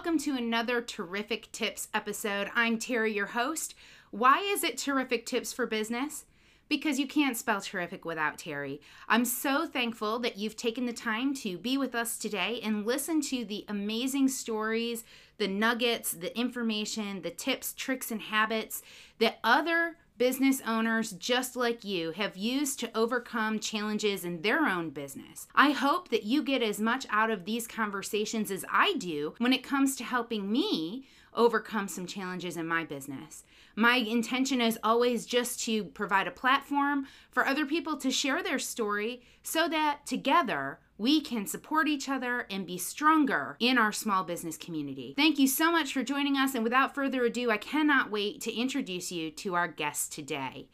Welcome to another Terrific Tips episode. I'm Terry, your host. Why is it Terrific Tips for Business? Because you can't spell terrific without Terry. I'm so thankful that you've taken the time to be with us today and listen to the amazing stories, the nuggets, the information, the tips, tricks, and habits that other business owners just like you have used to overcome challenges in their own business. I hope that you get as much out of these conversations as I do when it comes to helping me overcome some challenges in my business. My intention is always just to provide a platform for other people to share their story so that together we can support each other and be stronger in our small business community. Thank you so much for joining us, and without further ado, I cannot wait to introduce you to our guest today.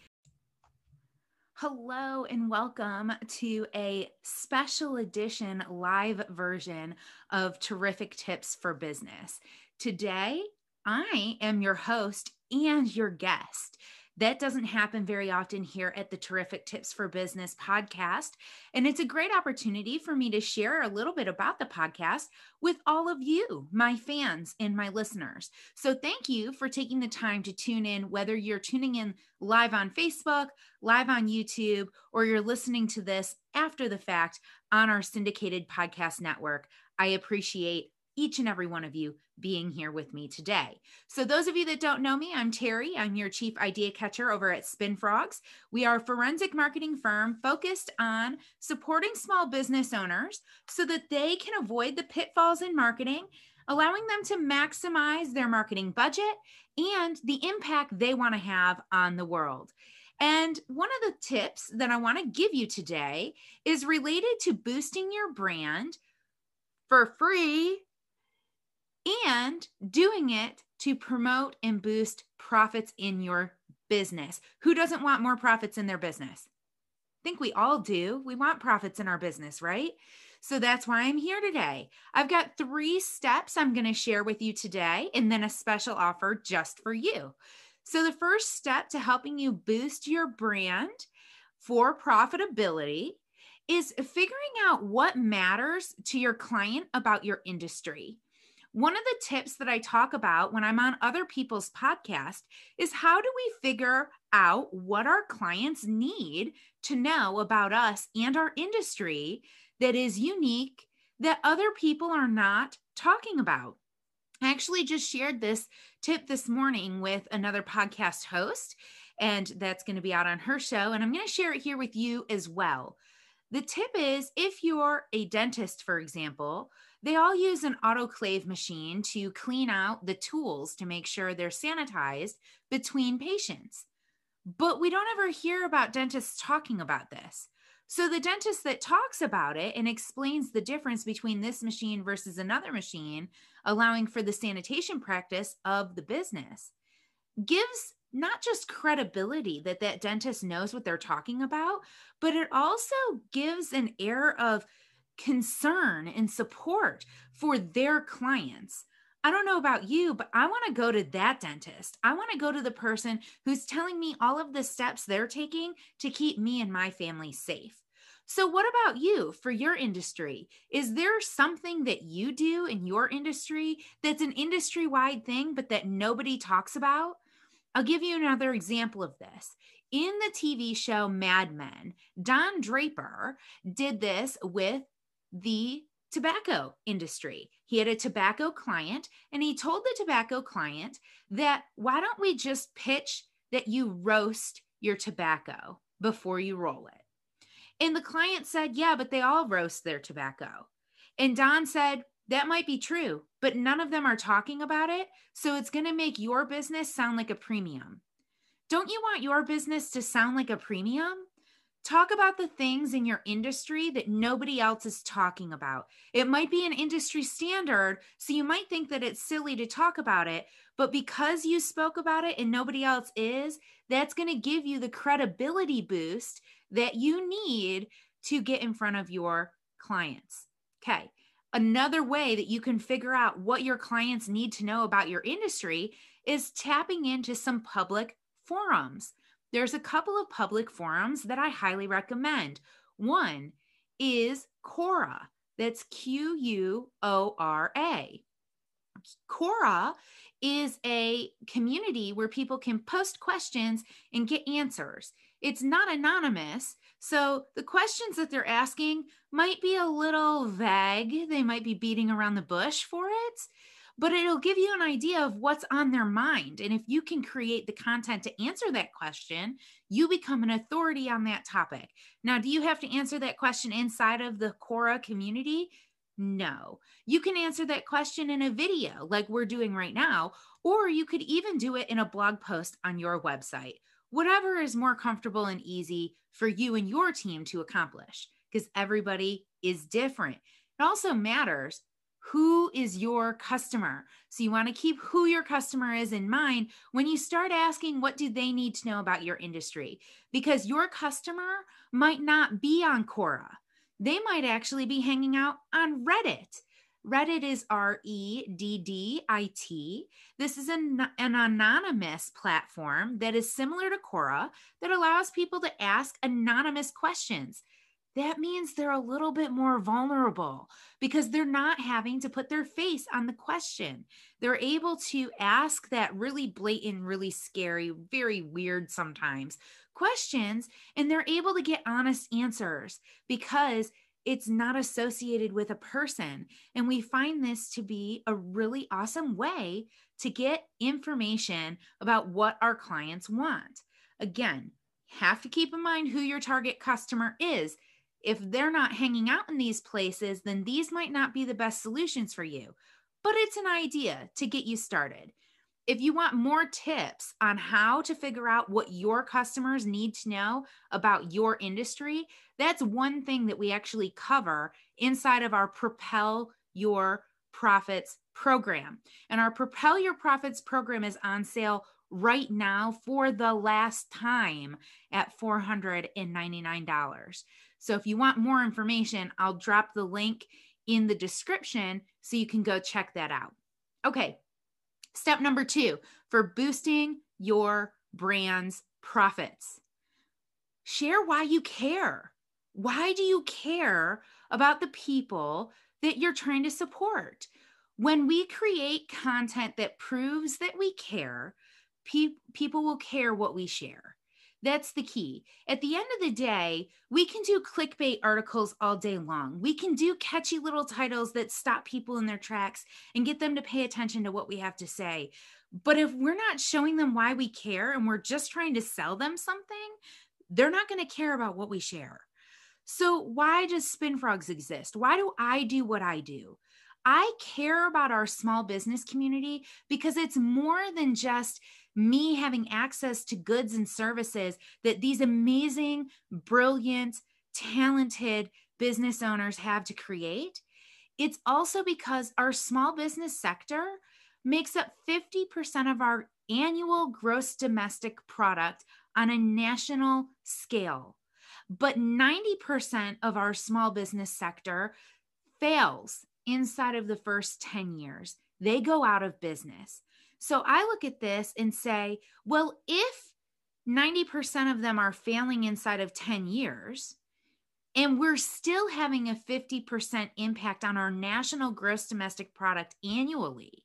Hello, and welcome to a special edition live version of Terrific Tips for Business. Today, I am your host and your guest. That doesn't happen very often here at the Terrific Tips for Business podcast. And it's a great opportunity for me to share a little bit about the podcast with all of you, my fans and my listeners. So thank you for taking the time to tune in, whether you're tuning in live on Facebook, live on YouTube, or you're listening to this after the fact on our syndicated podcast network. I appreciate each and every one of you being here with me today. So, those of you that don't know me, I'm Terry. I'm your chief idea catcher over at Spin Frogs. We are a forensic marketing firm focused on supporting small business owners so that they can avoid the pitfalls in marketing, allowing them to maximize their marketing budget and the impact they want to have on the world. And one of the tips that I want to give you today is related to boosting your brand for free and doing it to promote and boost profits in your business. Who doesn't want more profits in their business? I think we all do. We want profits in our business, right? So that's why I'm here today. I've got three steps I'm going to share with you today, and then a special offer just for you. So, the first step to helping you boost your brand for profitability is figuring out what matters to your client about your industry. One of the tips that I talk about when I'm on other people's podcast is how do we figure out what our clients need to know about us and our industry that is unique that other people are not talking about. I actually just shared this tip this morning with another podcast host, and that's going to be out on her show. And I'm going to share it here with you as well. The tip is if you're a dentist, for example, they all use an autoclave machine to clean out the tools to make sure they're sanitized between patients. But we don't ever hear about dentists talking about this. So the dentist that talks about it and explains the difference between this machine versus another machine, allowing for the sanitation practice of the business, gives not just credibility that that dentist knows what they're talking about, but it also gives an air of concern and support for their clients. I don't know about you, but I want to go to that dentist. I want to go to the person who's telling me all of the steps they're taking to keep me and my family safe. So, what about you for your industry? Is there something that you do in your industry that's an industry wide thing, but that nobody talks about? I'll give you another example of this. In the TV show Mad Men, Don Draper did this with the tobacco industry. He had a tobacco client and he told the tobacco client that why don't we just pitch that you roast your tobacco before you roll it? And the client said, Yeah, but they all roast their tobacco. And Don said, That might be true, but none of them are talking about it. So it's going to make your business sound like a premium. Don't you want your business to sound like a premium? Talk about the things in your industry that nobody else is talking about. It might be an industry standard, so you might think that it's silly to talk about it, but because you spoke about it and nobody else is, that's going to give you the credibility boost that you need to get in front of your clients. Okay. Another way that you can figure out what your clients need to know about your industry is tapping into some public forums there's a couple of public forums that I highly recommend. One is Quora, that's Q U O R A. Quora is a community where people can post questions and get answers. It's not anonymous. So the questions that they're asking might be a little vague. They might be beating around the bush for it, but it'll give you an idea of what's on their mind. And if you can create the content to answer that question, you become an authority on that topic. Now, do you have to answer that question inside of the Quora community? No. You can answer that question in a video like we're doing right now, or you could even do it in a blog post on your website. Whatever is more comfortable and easy for you and your team to accomplish, because everybody is different. It also matters who is your customer. So you want to keep who your customer is in mind when you start asking what do they need to know about your industry because your customer might not be on Quora they might actually be hanging out on Reddit. Reddit is R E D D I T. This is an, an anonymous platform that is similar to Quora that allows people to ask anonymous questions. That means they're a little bit more vulnerable because they're not having to put their face on the question. They're able to ask that really blatant, really scary, very weird sometimes questions and they're able to get honest answers because it's not associated with a person. And we find this to be a really awesome way to get information about what our clients want. Again, have to keep in mind who your target customer is. If they're not hanging out in these places, then these might not be the best solutions for you. But it's an idea to get you started. If you want more tips on how to figure out what your customers need to know about your industry, that's one thing that we actually cover inside of our Propel Your Profits program. And our Propel Your Profits program is on sale right now for the last time at $499. So if you want more information, I'll drop the link in the description so you can go check that out. Okay, Step number two for boosting your brand's profits share why you care. Why do you care about the people that you're trying to support? When we create content that proves that we care, pe- people will care what we share. That's the key. At the end of the day, we can do clickbait articles all day long. We can do catchy little titles that stop people in their tracks and get them to pay attention to what we have to say. But if we're not showing them why we care and we're just trying to sell them something, they're not going to care about what we share. So, why does Spin Frogs exist? Why do I do what I do? I care about our small business community because it's more than just me having access to goods and services that these amazing, brilliant, talented business owners have to create. It's also because our small business sector makes up 50% of our annual gross domestic product on a national scale. But 90% of our small business sector fails inside of the first 10 years. They go out of business. So I look at this and say, well, if 90% of them are failing inside of 10 years, and we're still having a 50% impact on our national gross domestic product annually,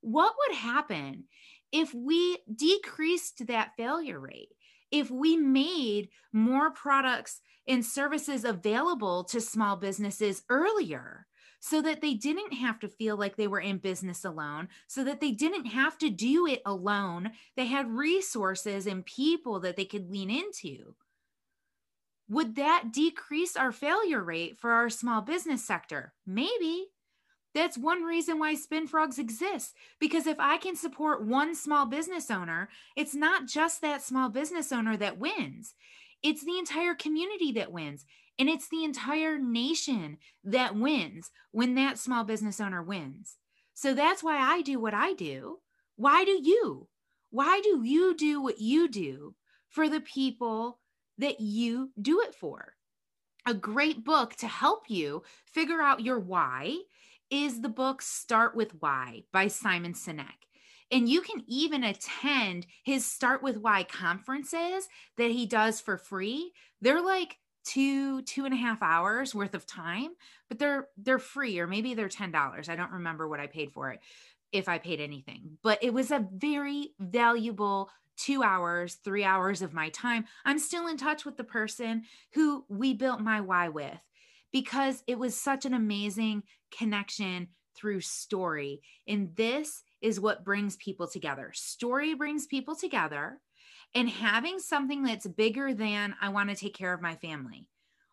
what would happen if we decreased that failure rate? If we made more products and services available to small businesses earlier? So that they didn't have to feel like they were in business alone, so that they didn't have to do it alone. They had resources and people that they could lean into. Would that decrease our failure rate for our small business sector? Maybe. That's one reason why Spin Frogs exists. Because if I can support one small business owner, it's not just that small business owner that wins, it's the entire community that wins. And it's the entire nation that wins when that small business owner wins. So that's why I do what I do. Why do you? Why do you do what you do for the people that you do it for? A great book to help you figure out your why is the book Start with Why by Simon Sinek. And you can even attend his Start with Why conferences that he does for free. They're like two two and a half hours worth of time but they're they're free or maybe they're ten dollars i don't remember what i paid for it if I paid anything, but it was a very valuable two hours, three hours of my time. I'm still in touch with the person who we built my why with because it was such an amazing connection through story. And this is what brings people together. Story brings people together, and having something that's bigger than I want to take care of my family.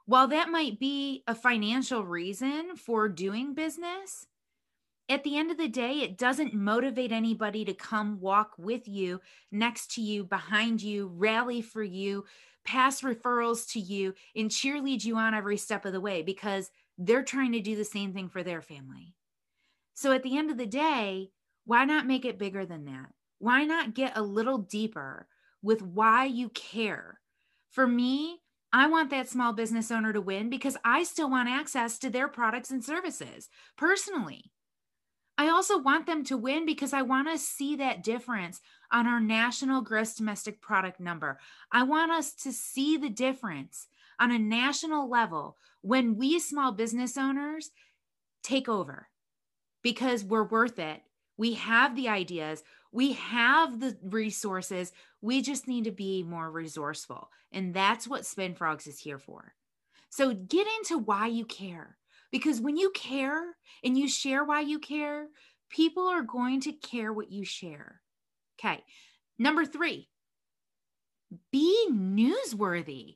While that might be a financial reason for doing business, at the end of the day, it doesn't motivate anybody to come walk with you, next to you, behind you, rally for you, pass referrals to you, and cheerlead you on every step of the way because they're trying to do the same thing for their family. So at the end of the day, why not make it bigger than that? Why not get a little deeper with why you care? For me, I want that small business owner to win because I still want access to their products and services personally. I also want them to win because I want to see that difference on our national gross domestic product number. I want us to see the difference on a national level when we small business owners take over because we're worth it. We have the ideas, we have the resources. We just need to be more resourceful. And that's what Spin Frogs is here for. So get into why you care. Because when you care and you share why you care, people are going to care what you share. Okay. Number three, be newsworthy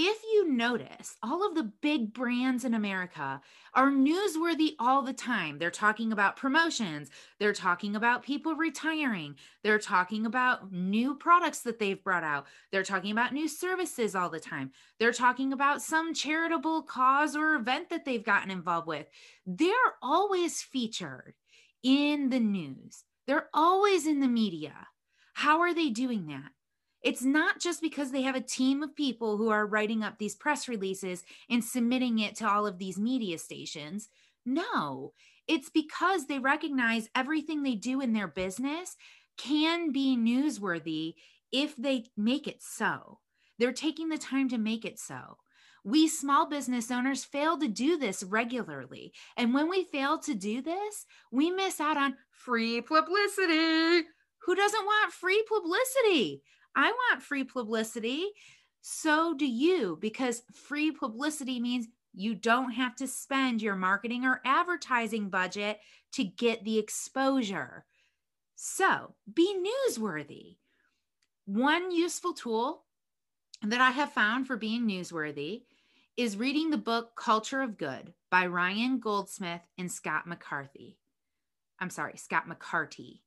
if you notice, all of the big brands in America are newsworthy all the time. They're talking about promotions, they're talking about people retiring, they're talking about new products that they've brought out, they're talking about new services all the time, they're talking about some charitable cause or event that they've gotten involved with. They're always featured in the news, they're always in the media. How are they doing that? It's not just because they have a team of people who are writing up these press releases and submitting it to all of these media stations. No, it's because they recognize everything they do in their business can be newsworthy if they make it so. They're taking the time to make it so. We small business owners fail to do this regularly. And when we fail to do this, we miss out on free publicity. Who doesn't want free publicity? I want free publicity. So do you, because free publicity means you don't have to spend your marketing or advertising budget to get the exposure. So be newsworthy. One useful tool that I have found for being newsworthy is reading the book Culture of Good by Ryan Goldsmith and Scott McCarthy. I'm sorry, Scott McCarty.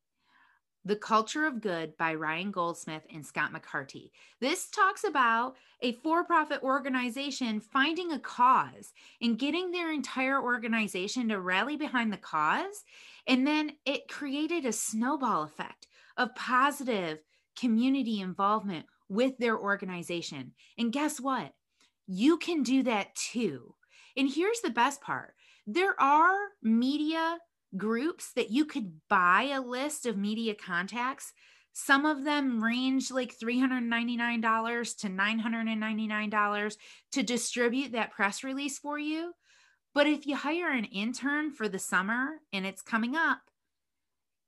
The Culture of Good by Ryan Goldsmith and Scott McCarty. This talks about a for profit organization finding a cause and getting their entire organization to rally behind the cause. And then it created a snowball effect of positive community involvement with their organization. And guess what? You can do that too. And here's the best part there are media groups that you could buy a list of media contacts. Some of them range like $399 to $999 to distribute that press release for you. But if you hire an intern for the summer and it's coming up,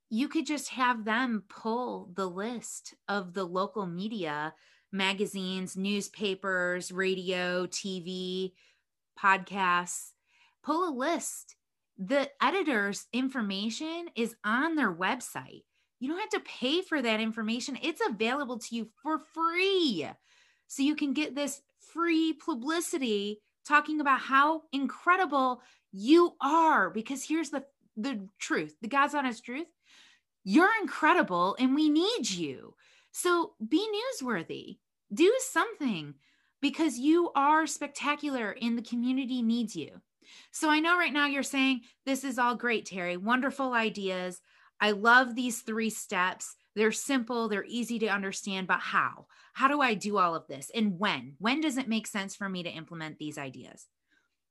you could just have them pull the list of the local media magazines, newspapers, radio, TV, podcasts, pull a list the editor's information is on their website. You don't have to pay for that information, it's available to you for free. So you can get this free publicity talking about how incredible you are. Because here's the, the truth the God's honest truth you're incredible and we need you. So be newsworthy, do something because you are spectacular and the community needs you. So I know right now you're saying, This is all great, Terry. Wonderful ideas. I love these three steps. They're simple, they're easy to understand, but how? How do I do all of this? And when? When does it make sense for me to implement these ideas?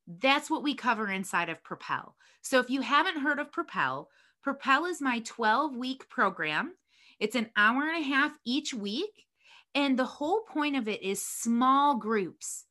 That's what we cover inside of Propel. So if you haven't heard of Propel, Propel is my 12 week program. It's an hour and a half each week. And the whole point of it is small groups.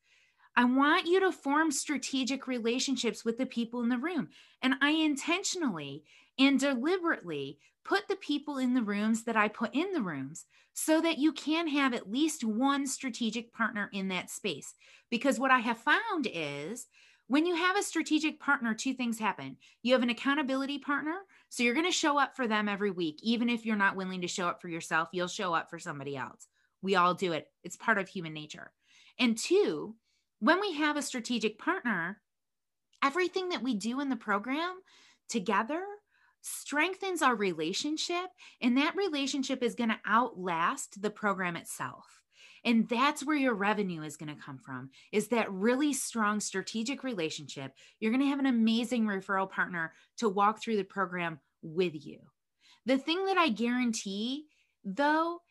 I want you to form strategic relationships with the people in the room. And I intentionally and deliberately put the people in the rooms that I put in the rooms so that you can have at least one strategic partner in that space. Because what I have found is when you have a strategic partner, two things happen. You have an accountability partner. So you're going to show up for them every week. Even if you're not willing to show up for yourself, you'll show up for somebody else. We all do it, it's part of human nature. And two, when we have a strategic partner, everything that we do in the program together strengthens our relationship, and that relationship is going to outlast the program itself. And that's where your revenue is going to come from is that really strong strategic relationship. You're going to have an amazing referral partner to walk through the program with you. The thing that I guarantee though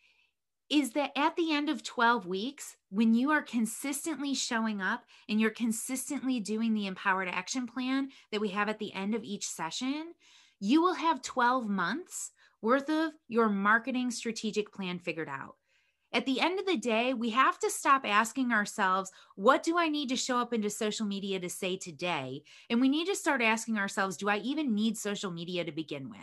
is that at the end of 12 weeks, when you are consistently showing up and you're consistently doing the empowered action plan that we have at the end of each session, you will have 12 months worth of your marketing strategic plan figured out. At the end of the day, we have to stop asking ourselves, what do I need to show up into social media to say today? And we need to start asking ourselves, do I even need social media to begin with?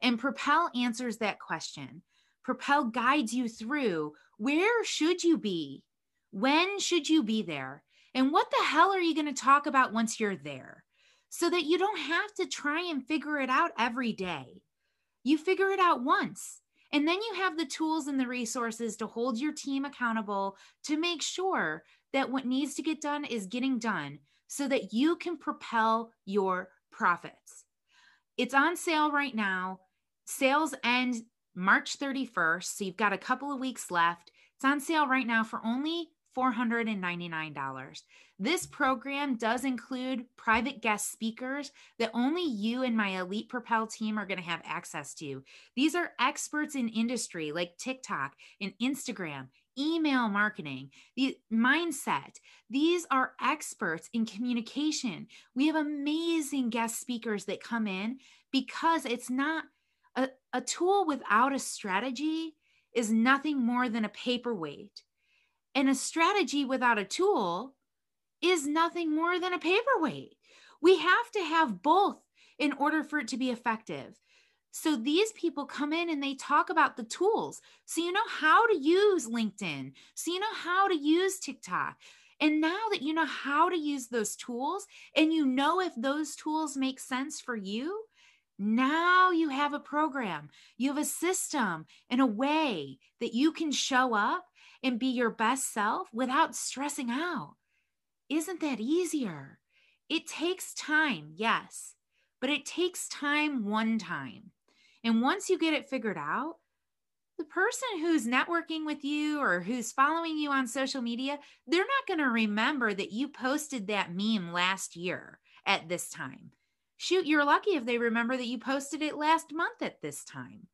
And Propel answers that question. Propel guides you through where should you be? When should you be there? And what the hell are you going to talk about once you're there? So that you don't have to try and figure it out every day. You figure it out once. And then you have the tools and the resources to hold your team accountable to make sure that what needs to get done is getting done so that you can propel your profits. It's on sale right now. Sales end March 31st. So you've got a couple of weeks left. It's on sale right now for only $499. This program does include private guest speakers that only you and my Elite Propel team are going to have access to. These are experts in industry like TikTok and Instagram, email marketing, the mindset. These are experts in communication. We have amazing guest speakers that come in because it's not a, a tool without a strategy is nothing more than a paperweight. And a strategy without a tool is nothing more than a paperweight. We have to have both in order for it to be effective. So these people come in and they talk about the tools. So you know how to use LinkedIn. So you know how to use TikTok. And now that you know how to use those tools and you know if those tools make sense for you, now you have a program, you have a system and a way that you can show up and be your best self without stressing out. Isn't that easier? It takes time, yes, but it takes time one time. And once you get it figured out, the person who's networking with you or who's following you on social media, they're not going to remember that you posted that meme last year at this time shoot, you're lucky if they remember that you posted it last month at this time.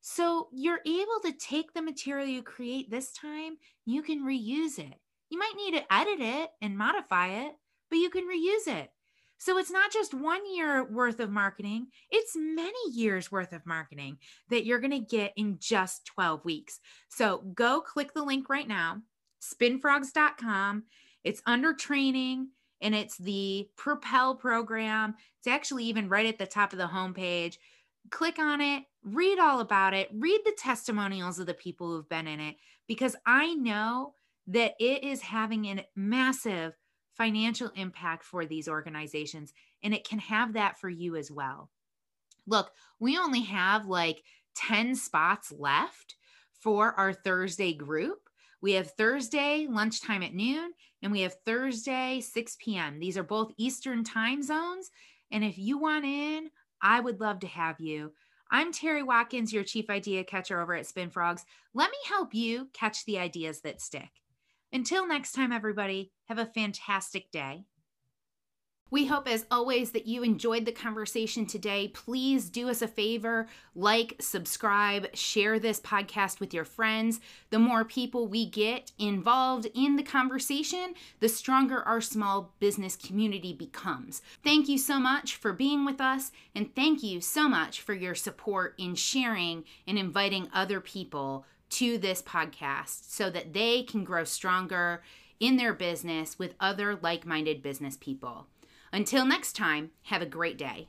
So you're able to take the material you create this time, you can reuse it. You might need to edit it and modify it, but you can reuse it. So it's not just one year worth of marketing, it's many years worth of marketing that you're going to get in just 12 weeks. So go click the link right now, spinfrogs.com. It's under training and it's the Propel program. It's actually even right at the top of the homepage. Click on it, read all about it, read the testimonials of the people who've been in it, because I know that it is having a massive financial impact for these organizations, and it can have that for you as well. Look, we only have like 10 spots left for our Thursday group. We have Thursday lunchtime at noon and we have Thursday 6 p.m. These are both Eastern time zones. And if you want in, I would love to have you. I'm Terry Watkins, your chief idea catcher over at Spin Frogs. Let me help you catch the ideas that stick. Until next time, everybody, have a fantastic day. We hope, as always, that you enjoyed the conversation today. Please do us a favor like, subscribe, share this podcast with your friends. The more people we get involved in the conversation, the stronger our small business community becomes. Thank you so much for being with us, and thank you so much for your support in sharing and inviting other people to this podcast so that they can grow stronger in their business with other like minded business people. Until next time, have a great day.